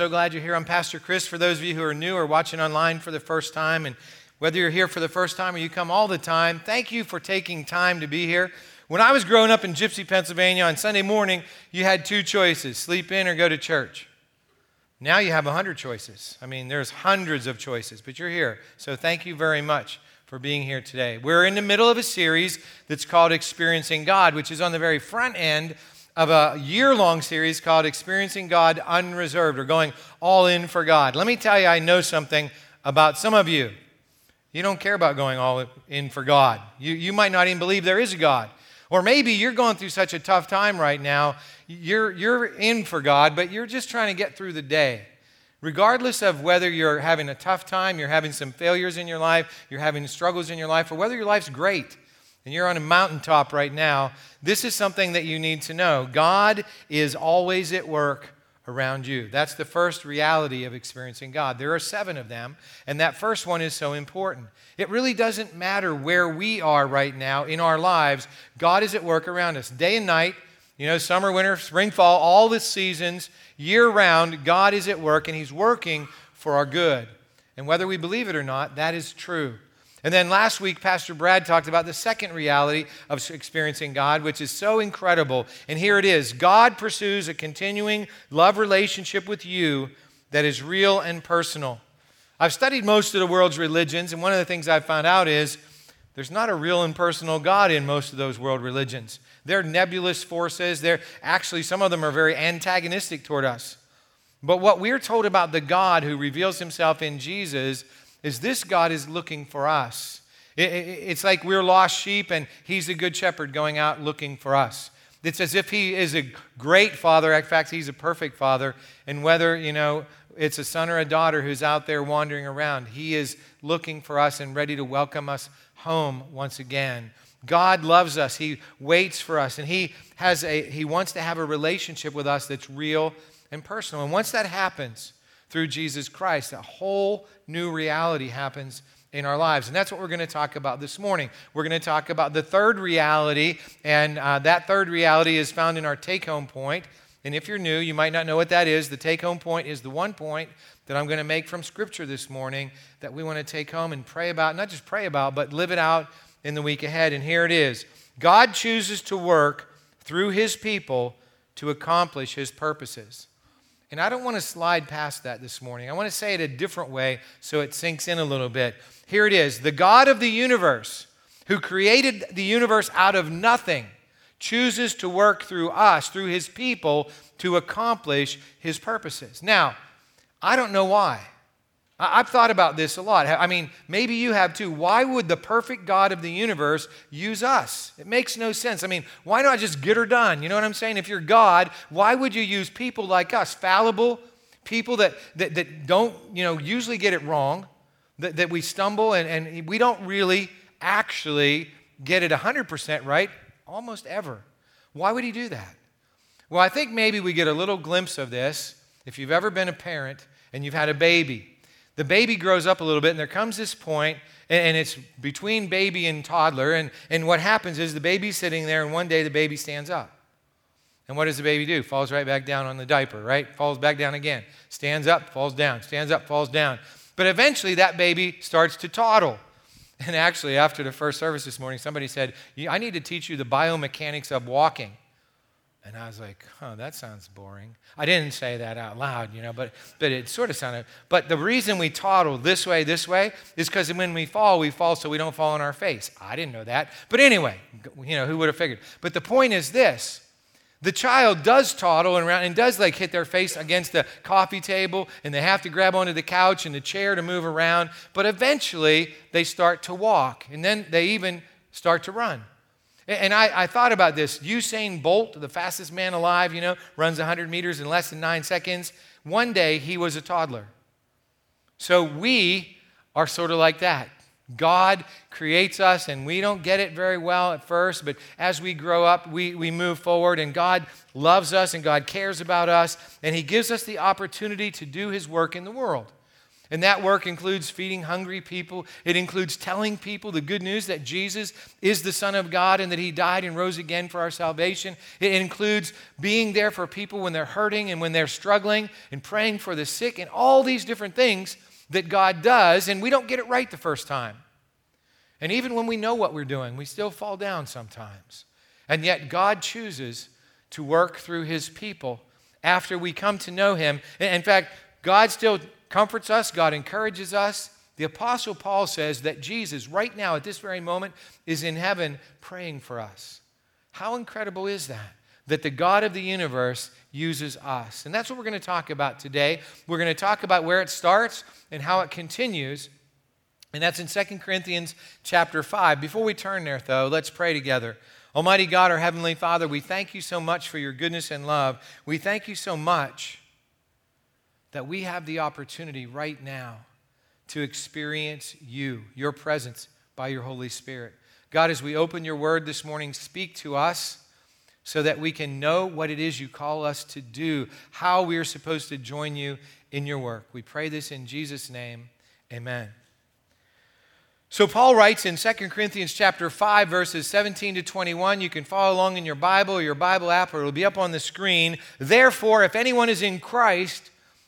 So glad you're here. I'm Pastor Chris. For those of you who are new or watching online for the first time, and whether you're here for the first time or you come all the time, thank you for taking time to be here. When I was growing up in Gipsy, Pennsylvania, on Sunday morning, you had two choices sleep in or go to church. Now you have 100 choices. I mean, there's hundreds of choices, but you're here. So thank you very much for being here today. We're in the middle of a series that's called Experiencing God, which is on the very front end of a year long series called Experiencing God Unreserved or Going All In for God. Let me tell you, I know something about some of you. You don't care about going all in for God. You, you might not even believe there is a God. Or maybe you're going through such a tough time right now, you're, you're in for God, but you're just trying to get through the day. Regardless of whether you're having a tough time, you're having some failures in your life, you're having struggles in your life, or whether your life's great, and you're on a mountaintop right now, this is something that you need to know. God is always at work around you. That's the first reality of experiencing God. There are seven of them, and that first one is so important. It really doesn't matter where we are right now in our lives, God is at work around us day and night. You know, summer, winter, spring, fall, all the seasons, year round, God is at work and He's working for our good. And whether we believe it or not, that is true. And then last week, Pastor Brad talked about the second reality of experiencing God, which is so incredible. And here it is God pursues a continuing love relationship with you that is real and personal. I've studied most of the world's religions, and one of the things I've found out is there's not a real and personal God in most of those world religions. They're nebulous forces. They're actually, some of them are very antagonistic toward us. But what we're told about the God who reveals himself in Jesus is this God is looking for us. It's like we're lost sheep and he's a good shepherd going out looking for us. It's as if he is a great father. In fact, he's a perfect father. And whether, you know, it's a son or a daughter who's out there wandering around, he is looking for us and ready to welcome us home once again. God loves us. He waits for us and he has a he wants to have a relationship with us that's real and personal. And once that happens, through Jesus Christ. A whole new reality happens in our lives. And that's what we're going to talk about this morning. We're going to talk about the third reality, and uh, that third reality is found in our take home point. And if you're new, you might not know what that is. The take home point is the one point that I'm going to make from Scripture this morning that we want to take home and pray about, not just pray about, but live it out in the week ahead. And here it is God chooses to work through his people to accomplish his purposes. And I don't want to slide past that this morning. I want to say it a different way so it sinks in a little bit. Here it is The God of the universe, who created the universe out of nothing, chooses to work through us, through his people, to accomplish his purposes. Now, I don't know why. I've thought about this a lot. I mean, maybe you have too. Why would the perfect God of the universe use us? It makes no sense. I mean, why not just get her done? You know what I'm saying? If you're God, why would you use people like us, fallible people that, that, that don't, you know, usually get it wrong, that, that we stumble and, and we don't really actually get it 100% right almost ever? Why would he do that? Well, I think maybe we get a little glimpse of this if you've ever been a parent and you've had a baby the baby grows up a little bit, and there comes this point, and, it's between baby and toddler. And, and what happens is the baby's sitting there, and one day the baby stands up. And what does the baby do? Falls right back down on the diaper, right? Falls back down again. Stands up, falls down. Stands up, falls down. But eventually that baby starts to toddle. And actually, after the first service this morning, somebody said, I need to teach you the biomechanics of walking. And I was like, huh, that sounds boring. I didn't say that out loud, you know, but, but it sort of sounded. But the reason we toddle this way, this way, is because when we fall, we fall so we don't fall on our face. I didn't know that. But anyway, you know, who would have figured? But the point is this the child does toddle around and does like hit their face against the coffee table and they have to grab onto the couch and the chair to move around. But eventually they start to walk and then they even start to run. And I, I, thought about this. Usain Bolt, the fastest man alive, you know, runs 100 meters in less than nine seconds. One day he was a toddler. So we are sort of like that. God creates us, and we don't get it very well at first, but as we grow up, we, we move forward, and God loves us, and God cares about us, and He gives us the opportunity to do His work in the world. And that work includes feeding hungry people. It includes telling people the good news that Jesus is the Son of God and that He died and rose again for our salvation. It includes being there for people when they're hurting and when they're struggling and praying for the sick and all these different things that God does. And we don't get it right the first time. And even when we know what we're doing, we still fall down sometimes. And yet, God chooses to work through His people after we come to know Him. In fact, God still comforts us, God encourages us. The Apostle Paul says that Jesus, right now at this very moment, is in heaven praying for us. How incredible is that? That the God of the universe uses us. And that's what we're going to talk about today. We're going to talk about where it starts and how it continues. And that's in 2 Corinthians chapter 5. Before we turn there, though, let's pray together. Almighty God, our Heavenly Father, we thank you so much for your goodness and love. We thank you so much that we have the opportunity right now to experience you, your presence by your Holy Spirit. God, as we open your word this morning, speak to us so that we can know what it is you call us to do, how we are supposed to join you in your work. We pray this in Jesus' name. Amen. So Paul writes in 2 Corinthians chapter 5 verses 17 to 21. You can follow along in your Bible or your Bible app or it'll be up on the screen. Therefore, if anyone is in Christ,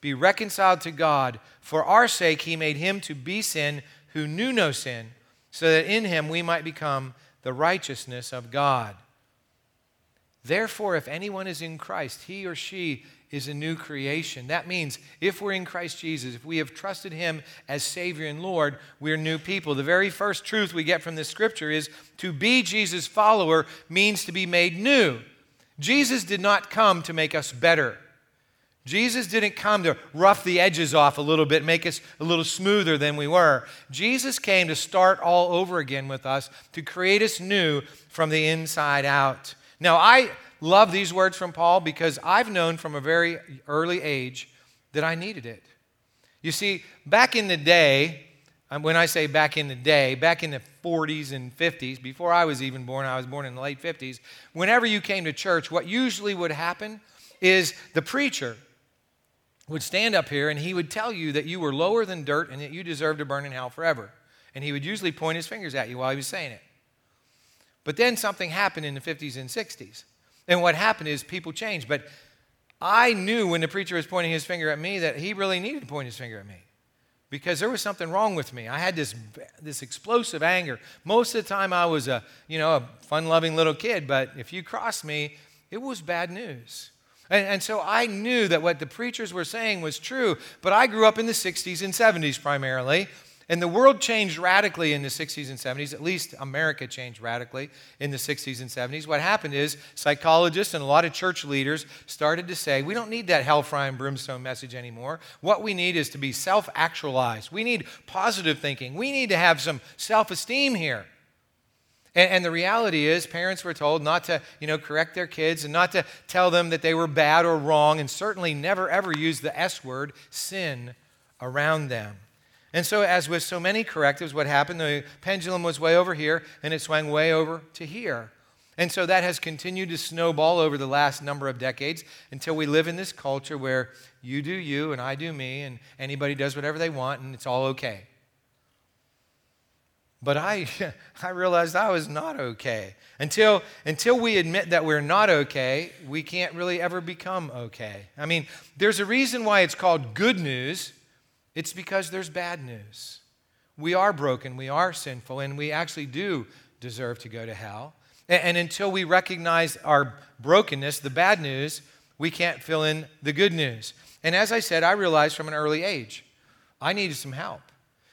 be reconciled to God. For our sake, he made him to be sin who knew no sin, so that in him we might become the righteousness of God. Therefore, if anyone is in Christ, he or she is a new creation. That means if we're in Christ Jesus, if we have trusted him as Savior and Lord, we're new people. The very first truth we get from this scripture is to be Jesus' follower means to be made new. Jesus did not come to make us better. Jesus didn't come to rough the edges off a little bit, make us a little smoother than we were. Jesus came to start all over again with us, to create us new from the inside out. Now, I love these words from Paul because I've known from a very early age that I needed it. You see, back in the day, um, when I say back in the day, back in the 40s and 50s, before I was even born, I was born in the late 50s, whenever you came to church, what usually would happen is the preacher would stand up here and he would tell you that you were lower than dirt and that you deserved to burn in hell forever. And he would usually point his fingers at you while he was saying it. But then something happened in the 50s and 60s. And what happened is people changed. But I knew when the preacher was pointing his finger at me that he really needed to point his finger at me because there was something wrong with me. I had this, this explosive anger. Most of the time I was a, you know, a fun-loving little kid, but if you crossed me, it was bad news. And, and, so I knew that what the preachers were saying was true, but I grew up in the 60s and 70s primarily. And the world changed radically in the 60s and 70s, at least America changed radically in the 60s and 70s. What happened is psychologists and a lot of church leaders started to say, we don't need that hellfire and brimstone message anymore. What we need is to be self actualized. We need positive thinking. We need to have some self esteem here. And, and, the reality is, parents were told not to, you know, correct their kids and not to tell them that they were bad or wrong, and certainly never ever use the S word, sin, around them. And so, as with so many correctives, what happened, the pendulum was way over here and it swung way over to here. And so that has continued to snowball over the last number of decades until we live in this culture where you do you and I do me and anybody does whatever they want and it's all okay. But I, I realized I was not okay. Until, until we admit that we're not okay, we can't really ever become okay. I mean, there's a reason why it's called good news. It's because there's bad news. We are broken, we are sinful, and we actually do deserve to go to hell. And, and until we recognize our brokenness, the bad news, we can't fill in the good news. And as I said, I realized from an early age, I needed some help.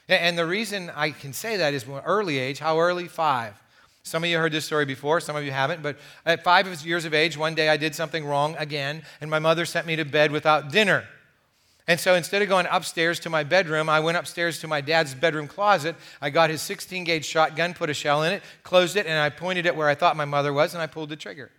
And the reason I can say that is early age. How early? Five. Some of you heard this story before, some of you haven't, but at five years of age, one day I did something wrong again, and my mother sent me to bed without dinner. And so instead of going upstairs to my bedroom, I went upstairs to my dad's bedroom closet. I got his 16 gauge shotgun, put a shell in it, closed it, and I pointed it where I thought my mother was, and I pulled the trigger.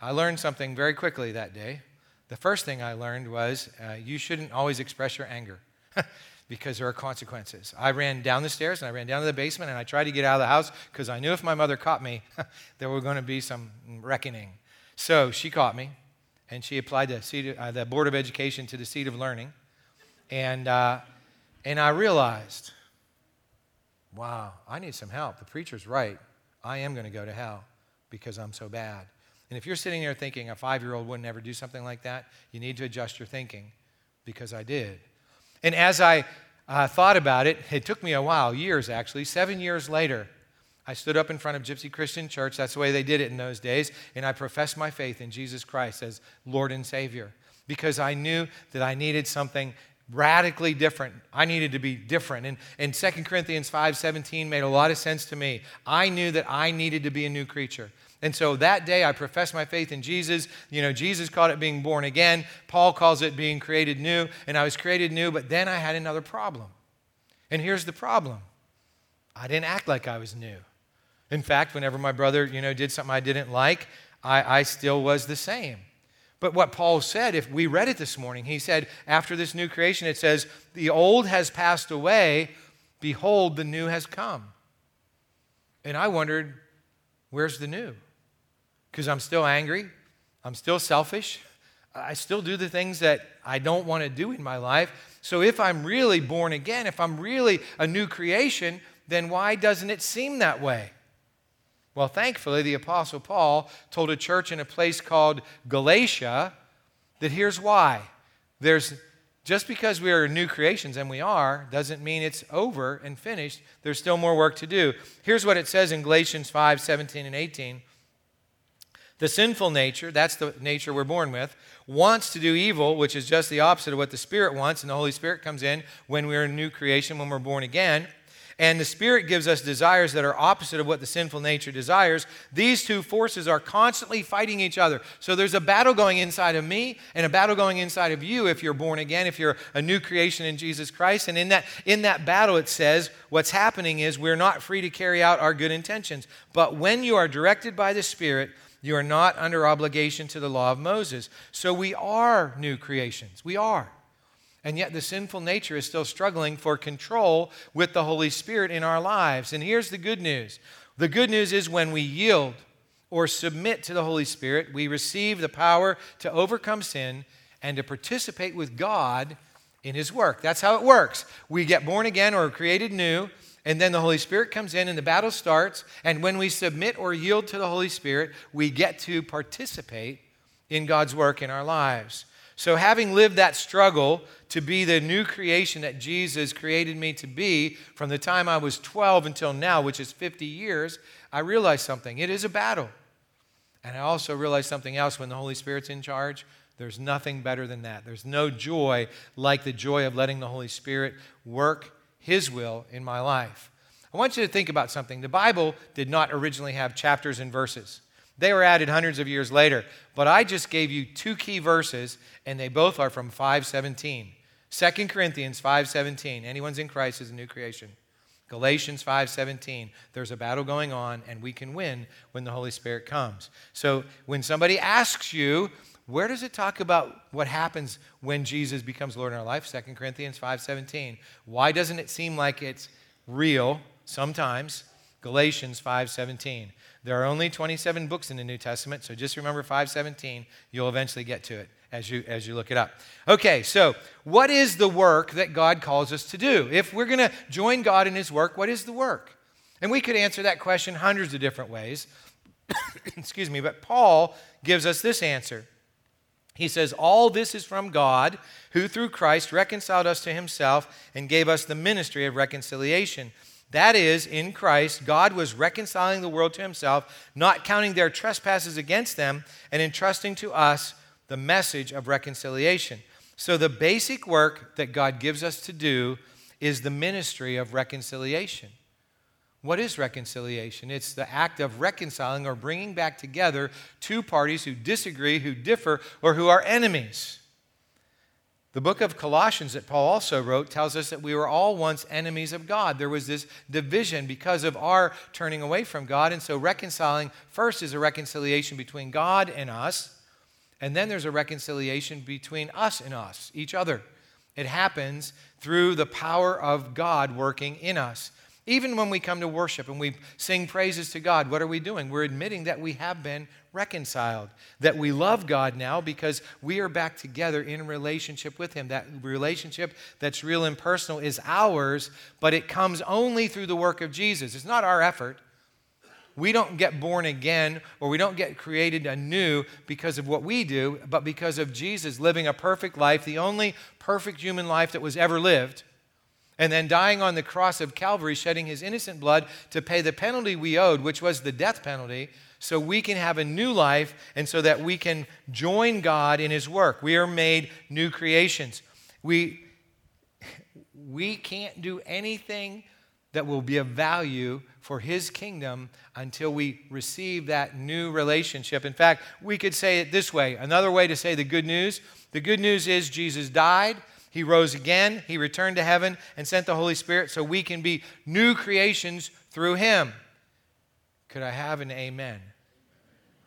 I learned something very quickly that day. The first thing I learned was uh, you shouldn't always express your anger because there are consequences. I ran down the stairs and I ran down to the basement and I tried to get out of the house because I knew if my mother caught me, there were going to be some reckoning. So she caught me and she applied the, seat, uh, the Board of Education to the seat of learning. And, uh, and I realized, wow, I need some help. The preacher's right. I am going to go to hell because I'm so bad. And if you're sitting there thinking a five year old would never do something like that, you need to adjust your thinking because I did. And as I uh, thought about it, it took me a while, years actually, seven years later, I stood up in front of Gipsy Christian Church. That's the way they did it in those days. And I professed my faith in Jesus Christ as Lord and Savior because I knew that I needed something radically different. I needed to be different. And, and 2 Corinthians 5.17 made a lot of sense to me. I knew that I needed to be a new creature. And so that day I professed my faith in Jesus. You know, Jesus called it being born again. Paul calls it being created new. And I was created new, but then I had another problem. And here's the problem I didn't act like I was new. In fact, whenever my brother, you know, did something I didn't like, I, I still was the same. But what Paul said, if we read it this morning, he said, after this new creation, it says, the old has passed away, behold, the new has come. And I wondered, where's the new? Because I'm still angry, I'm still selfish, I still do the things that I don't want to do in my life. So if I'm really born again, if I'm really a new creation, then why doesn't it seem that way? Well, thankfully, the Apostle Paul told a church in a place called Galatia that here's why. There's just because we are new creations, and we are, doesn't mean it's over and finished. There's still more work to do. Here's what it says in Galatians 5 17 and 18. The sinful nature, that's the nature we're born with, wants to do evil, which is just the opposite of what the Spirit wants, and the Holy Spirit comes in when we're a new creation, when we're born again and the Spirit gives us desires that are opposite of what the sinful nature desires, these two forces are constantly fighting each other. So there's a battle going inside of me and a battle going inside of you if you're born again, if you're a new creation in Jesus Christ. And in that, in that battle, it says what's happening is we're not free to carry out our good intentions. But when you are directed by the Spirit, you are not under obligation to the law of Moses. So we are new creations. We are. And yet, the sinful nature is still struggling for control with the Holy Spirit in our lives. And here's the good news the good news is when we yield or submit to the Holy Spirit, we receive the power to overcome sin and to participate with God in His work. That's how it works. We get born again or created new, and then the Holy Spirit comes in and the battle starts. And when we submit or yield to the Holy Spirit, we get to participate in God's work in our lives. So, having lived that struggle to be the new creation that Jesus created me to be from the time I was 12 until now, which is 50 years, I realized something. It is a battle. And I also realized something else when the Holy Spirit's in charge. There's nothing better than that. There's no joy like the joy of letting the Holy Spirit work His will in my life. I want you to think about something. The Bible did not originally have chapters and verses. They were added hundreds of years later. But I just gave you two key verses, and they both are from 517. 2 Corinthians 5:17. Anyone's in Christ is a new creation. Galatians 5:17. There's a battle going on and we can win when the Holy Spirit comes. So when somebody asks you, where does it talk about what happens when Jesus becomes Lord in our life? 2 Corinthians 5:17. Why doesn't it seem like it's real sometimes? Galatians 5:17. There are only 27 books in the New Testament, so just remember 517. You'll eventually get to it as you, as you look it up. Okay, so what is the work that God calls us to do? If we're going to join God in His work, what is the work? And we could answer that question hundreds of different ways. Excuse me, but Paul gives us this answer. He says, All this is from God, who through Christ reconciled us to himself and gave us the ministry of reconciliation. That is, in Christ, God was reconciling the world to himself, not counting their trespasses against them, and entrusting to us the message of reconciliation. So, the basic work that God gives us to do is the ministry of reconciliation. What is reconciliation? It's the act of reconciling or bringing back together two parties who disagree, who differ, or who are enemies. The book of Colossians that Paul also wrote tells us that we were all once enemies of God. There was this division because of our turning away from God. And so, reconciling first is a reconciliation between God and us, and then there's a reconciliation between us and us, each other. It happens through the power of God working in us. Even when we come to worship and we sing praises to God, what are we doing? We're admitting that we have been reconciled, that we love God now because we are back together in relationship with Him. That relationship that's real and personal is ours, but it comes only through the work of Jesus. It's not our effort. We don't get born again or we don't get created anew because of what we do, but because of Jesus living a perfect life, the only perfect human life that was ever lived and then dying on the cross of Calvary, shedding his innocent blood to pay the penalty we owed, which was the death penalty, so we can have a new life and so that we can join God in his work. We are made new creations. We, we can't do anything that will be of value for his kingdom until we receive that new relationship. In fact, we could say it this way another way to say the good news the good news is Jesus died he rose again, he returned to heaven, and sent the Holy Spirit so we can be new creations through him. Could I have an amen?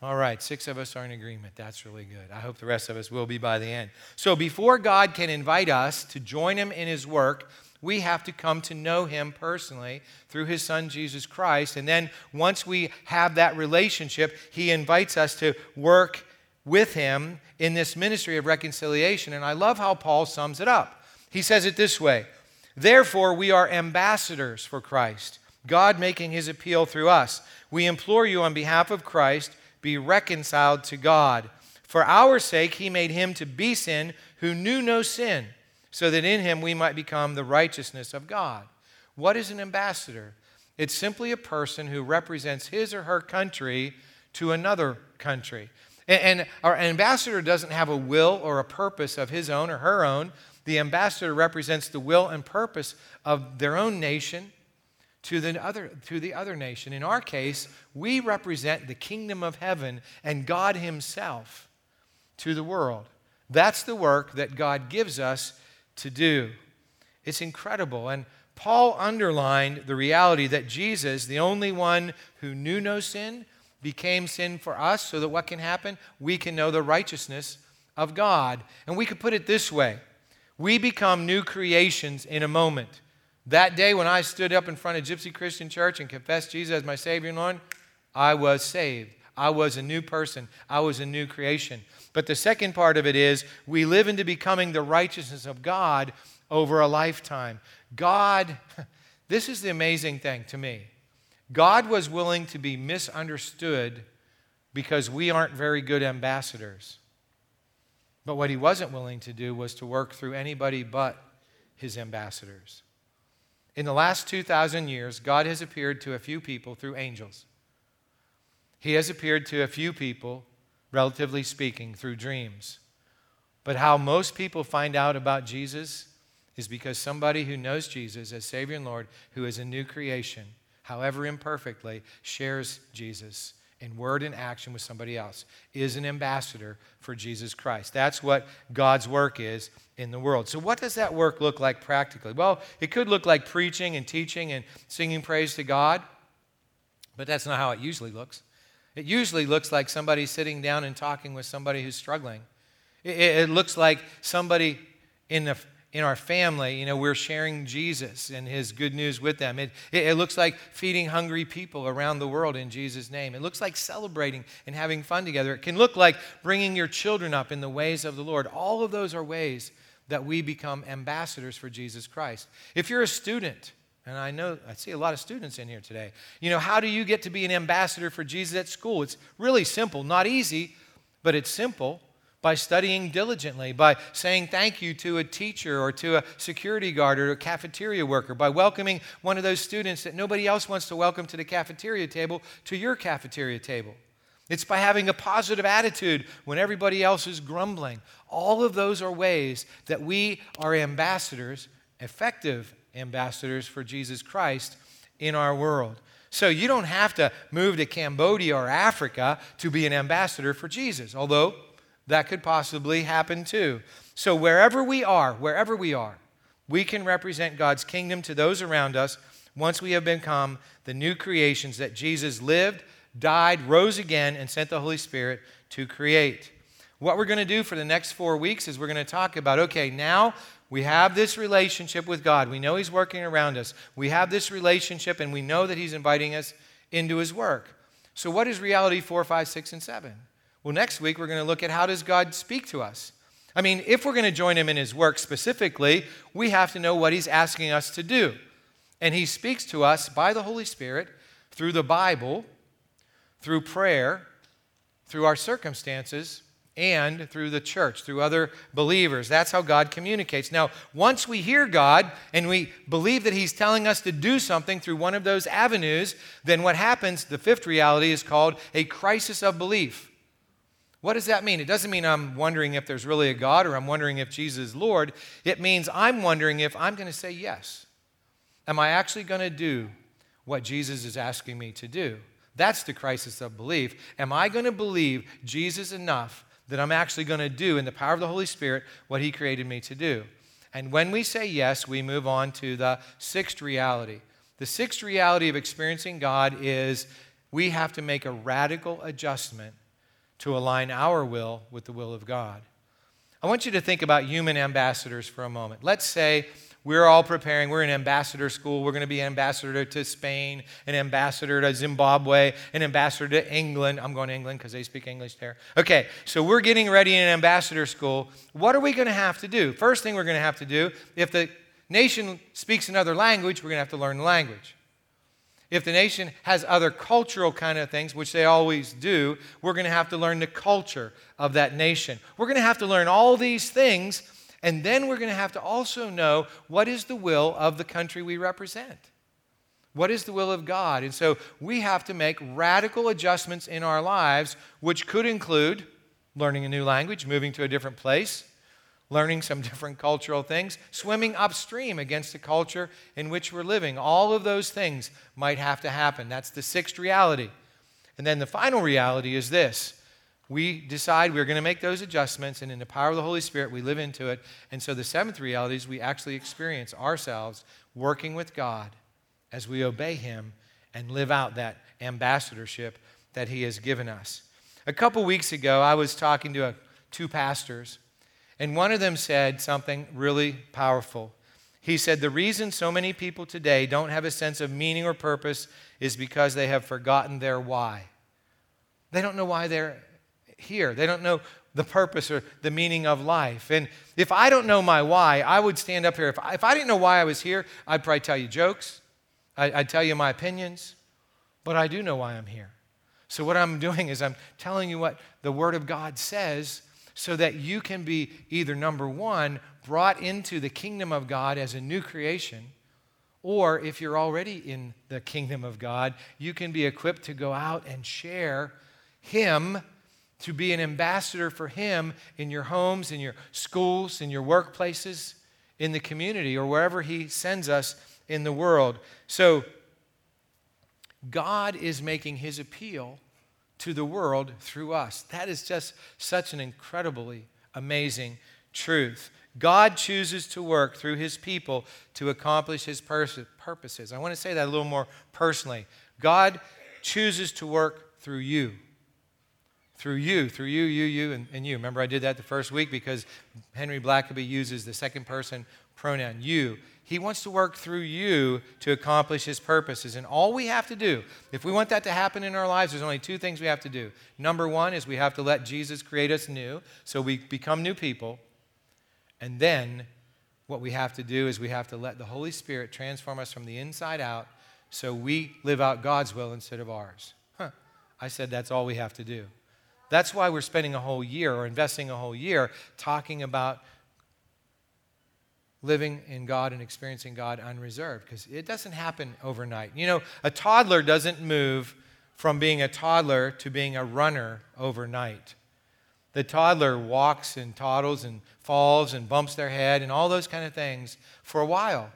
All right, six of us are in agreement. That's really good. I hope the rest of us will be by the end. So, before God can invite us to join him in his work, we have to come to know him personally through his son Jesus Christ. And then, once we have that relationship, he invites us to work with him in this ministry of reconciliation. And I love how Paul sums it up. He says it this way Therefore, we are ambassadors for Christ, God making his appeal through us. We implore you on behalf of Christ, be reconciled to God. For our sake, he made him to be sin who knew no sin, so that in him we might become the righteousness of God. What is an ambassador? It's simply a person who represents his or her country to another country. And, our ambassador doesn't have a will or a purpose of his own or her own. The ambassador represents the will and purpose of their own nation to the other, to the other nation. In our case, we represent the kingdom of heaven and God Himself to the world. That's the work that God gives us to do. It's incredible. And Paul underlined the reality that Jesus, the only one who knew no sin, became sin for us so that what can happen? We can know the righteousness of God. And we could put it this way we become new creations in a moment. That day when I stood up in front of Gipsy Christian Church and confessed Jesus as my Savior and Lord, I was saved. I was a new person. I was a new creation. But the second part of it is we live into becoming the righteousness of God over a lifetime. God, this is the amazing thing to me. God was willing to be misunderstood because we aren't very good ambassadors. But what he wasn't willing to do was to work through anybody but his ambassadors. In the last 2,000 years, God has appeared to a few people through angels. He has appeared to a few people, relatively speaking, through dreams. But how most people find out about Jesus is because somebody who knows Jesus as Savior and Lord, who is a new creation, however imperfectly, shares Jesus in word and action with somebody else, is an ambassador for Jesus Christ. That's what God's work is in the world. So, what does that work look like practically? Well, it could look like preaching and teaching and singing praise to God, but that's not how it usually looks. It usually looks like somebody sitting down and talking with somebody who's struggling. It, looks like somebody in the in our family, you know, we're sharing Jesus and his good news with them. It, it, it, looks like feeding hungry people around the world in Jesus' name. It looks like celebrating and having fun together. It can look like bringing your children up in the ways of the Lord. All of those are ways that we become ambassadors for Jesus Christ. If you're a student, and I know I see a lot of students in here today, you know, how do you get to be an ambassador for Jesus at school? It's really simple, not easy, but it's simple by studying diligently, by saying thank you to a teacher or to a security guard or a cafeteria worker, by welcoming one of those students that nobody else wants to welcome to the cafeteria table to your cafeteria table. It's by having a positive attitude when everybody else is grumbling. All of those are ways that we are ambassadors, effective ambassadors for Jesus Christ in our world. So you don't have to move to Cambodia or Africa to be an ambassador for Jesus, although that could possibly happen too. So, wherever we are, wherever we are, we can represent God's kingdom to those around us once we have become the new creations that Jesus lived, died, rose again, and sent the Holy Spirit to create. What we're going to do for the next four weeks is we're going to talk about okay, now we have this relationship with God. We know He's working around us. We have this relationship, and we know that He's inviting us into His work. So, what is reality 4, 5, 6, and 7? Well, next week we're going to look at how does God speak to us? I mean, if we're going to join him in his work specifically, we have to know what he's asking us to do. And he speaks to us by the Holy Spirit through the Bible, through prayer, through our circumstances, and through the church, through other believers. That's how God communicates. Now, once we hear God and we believe that He's telling us to do something through one of those avenues, then what happens, the fifth reality, is called a crisis of belief. What does that mean? It doesn't mean I'm wondering if there's really a God or I'm wondering if Jesus is Lord. It means I'm wondering if I'm going to say yes. Am I actually going to do what Jesus is asking me to do? That's the crisis of belief. Am I going to believe Jesus enough that I'm actually going to do in the power of the Holy Spirit what He created me to do? And when we say yes, we move on to the sixth reality. The sixth reality of experiencing God is we have to make a radical adjustment to align our will with the will of God. I want you to think about human ambassadors for a moment. Let's say we're all preparing, we're in ambassador school, we're going to be an ambassador to Spain, an ambassador to Zimbabwe, an ambassador to England. I'm going to England because they speak English there. Okay, so we're getting ready in ambassador school. What are we going to have to do? First thing we're going to have to do, if the nation speaks another language, we're going to have to learn the language. If the nation has other cultural kind of things, which they always do, we're going to have to learn the culture of that nation. We're going to have to learn all these things, and then we're going to have to also know what is the will of the country we represent. What is the will of God? And so we have to make radical adjustments in our lives, which could include learning a new language, moving to a different place, learning some different cultural things, swimming upstream against the culture in which we're living. All of those things might have to happen. That's the sixth reality. And then the final reality is this we decide we're going to make those adjustments, and in the power of the Holy Spirit, we live into it. And so the seventh reality is we actually experience ourselves working with God as we obey Him and live out that ambassadorship that He has given us. A couple weeks ago, I was talking to a, two pastors and one of them said something really powerful. He said, The reason so many people today don't have a sense of meaning or purpose is because they have forgotten their why. They don't know why they're here, they don't know the purpose or the meaning of life. And if I don't know my why, I would stand up here. If I, if I didn't know why I was here, I'd probably tell you jokes, I, I'd tell you my opinions, but I do know why I'm here. So, what I'm doing is I'm telling you what the Word of God says so that you can be either number one, brought into the kingdom of God as a new creation, or if you're already in the kingdom of God, you can be equipped to go out and share Him, to be an ambassador for Him in your homes, in your schools, in your workplaces, in the community, or wherever He sends us in the world. So, God is making His appeal to the world through us. That is just such an incredibly amazing truth. God chooses to work through his people to accomplish his purposes. I want to say that a little more personally. God chooses to work through you. Through you, through you, you, you, and, and you. Remember, I did that the first week because Henry Blackaby uses the second person pronoun, you. He wants to work through you to accomplish His purposes. And all we have to do, if we want that to happen in our lives, there's only two things we have to do. Number one is we have to let Jesus create us new, so we become new people. And then what we have to do is we have to let the Holy Spirit transform us from the inside out so we live out God's will instead of ours. Huh. I said that's all we have to do. That's why we're spending a whole year or investing a whole year talking about living in God and experiencing God unreserved because it doesn't happen overnight. You know, a toddler doesn't move from being a toddler to being a runner overnight. The toddler walks and toddles and falls and bumps their head and all those kind of things for a while.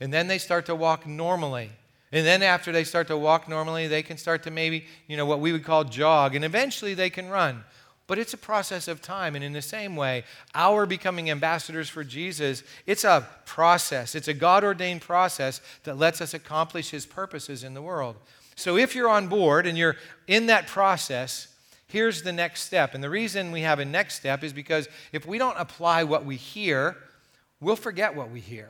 And then they start to walk normally. And then after they start to walk normally, they can start to maybe, you know, what we would call jog. And eventually they can run. But it's a process of time. And in the same way, our becoming ambassadors for Jesus, it's a process. It's a God ordained process that lets us accomplish his purposes in the world. So if you're on board and you're in that process, here's the next step. And the reason we have a next step is because if we don't apply what we hear, we'll forget what we hear.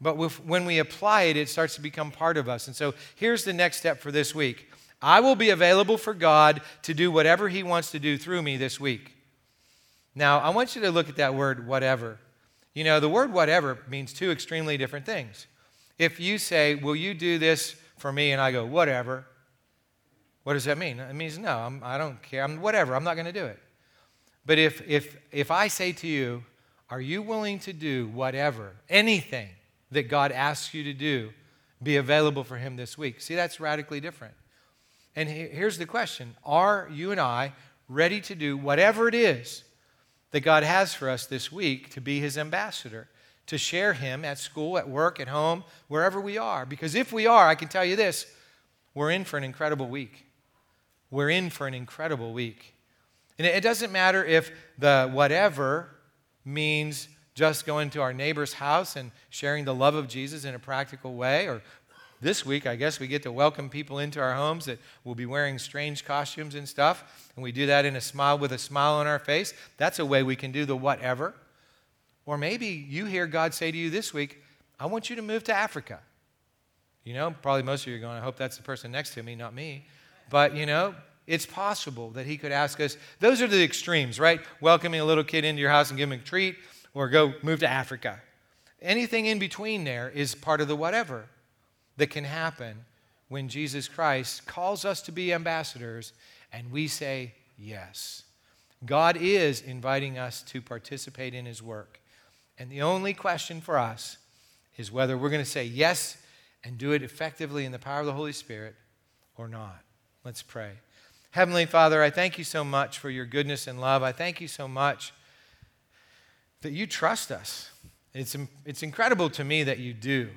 But when we apply it, it starts to become part of us. And so here's the next step for this week I will be available for God to do whatever He wants to do through me this week. Now, I want you to look at that word, whatever. You know, the word whatever means two extremely different things. If you say, Will you do this for me? And I go, Whatever. What does that mean? It means no, I'm, I do not care. I'm, whatever, I'm not going to do it. But if, if, if I say to you, Are you willing to do whatever, anything that God asks you to do, be available for Him this week? See, that's radically different. And here's the question Are you and I ready to do whatever it is that God has for us this week to be His ambassador? To share Him at school, at work, at home, wherever we are. Because if we are, I can tell you this, we're in for an incredible week. We're in for an incredible week. And it doesn't matter if the whatever means just going to our neighbor's house and sharing the love of Jesus in a practical way, or this week, I guess we get to welcome people into our homes that will be wearing strange costumes and stuff. And we do that in a smile with a smile on our face. That's a way we can do the whatever. Or maybe you hear God say to you this week, I want you to move to Africa. You know, probably most of you are going, I hope that's the person next to me, not me. But, you know, it's possible that He could ask us. Those are the extremes, right? Welcoming a little kid into your house and giving him a treat, or go move to Africa. Anything in between there is part of the whatever that can happen when Jesus Christ calls us to be ambassadors and we say yes. God is inviting us to participate in his work. And the only question for us is whether we're going to say yes and do it effectively in the power of the Holy Spirit or not. Let's pray. Heavenly Father, I thank you so much for your goodness and love. I thank you so much that you trust us. It's, it's incredible to me that you do.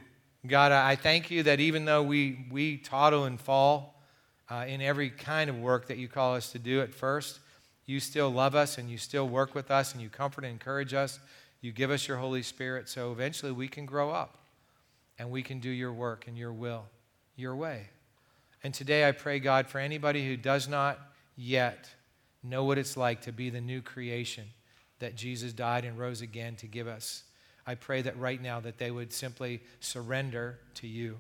God, I thank you that even though we, we toddle and fall uh, in every kind of work that you call us to do at first, you still love us and you still work with us and you comfort and encourage us. You give us your Holy Spirit so eventually we can grow up and we can do your work and your will, your way. And today I pray, God, for anybody who does not yet know what it's like to be the new creation that Jesus died and rose again to give us. I pray that right now that they would simply surrender to you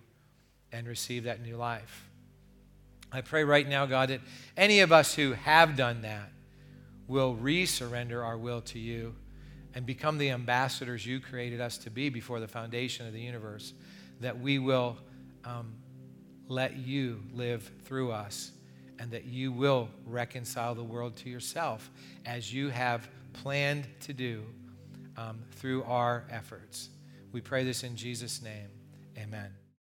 and receive that new life. I pray right now, God, that any of us who have done that will resurrender our will to you and become the ambassadors you created us to be before the foundation of the universe, that we will um, let you live through us and that you will reconcile the world to yourself as you have planned to do um, through our efforts. We pray this in Jesus' name. Amen.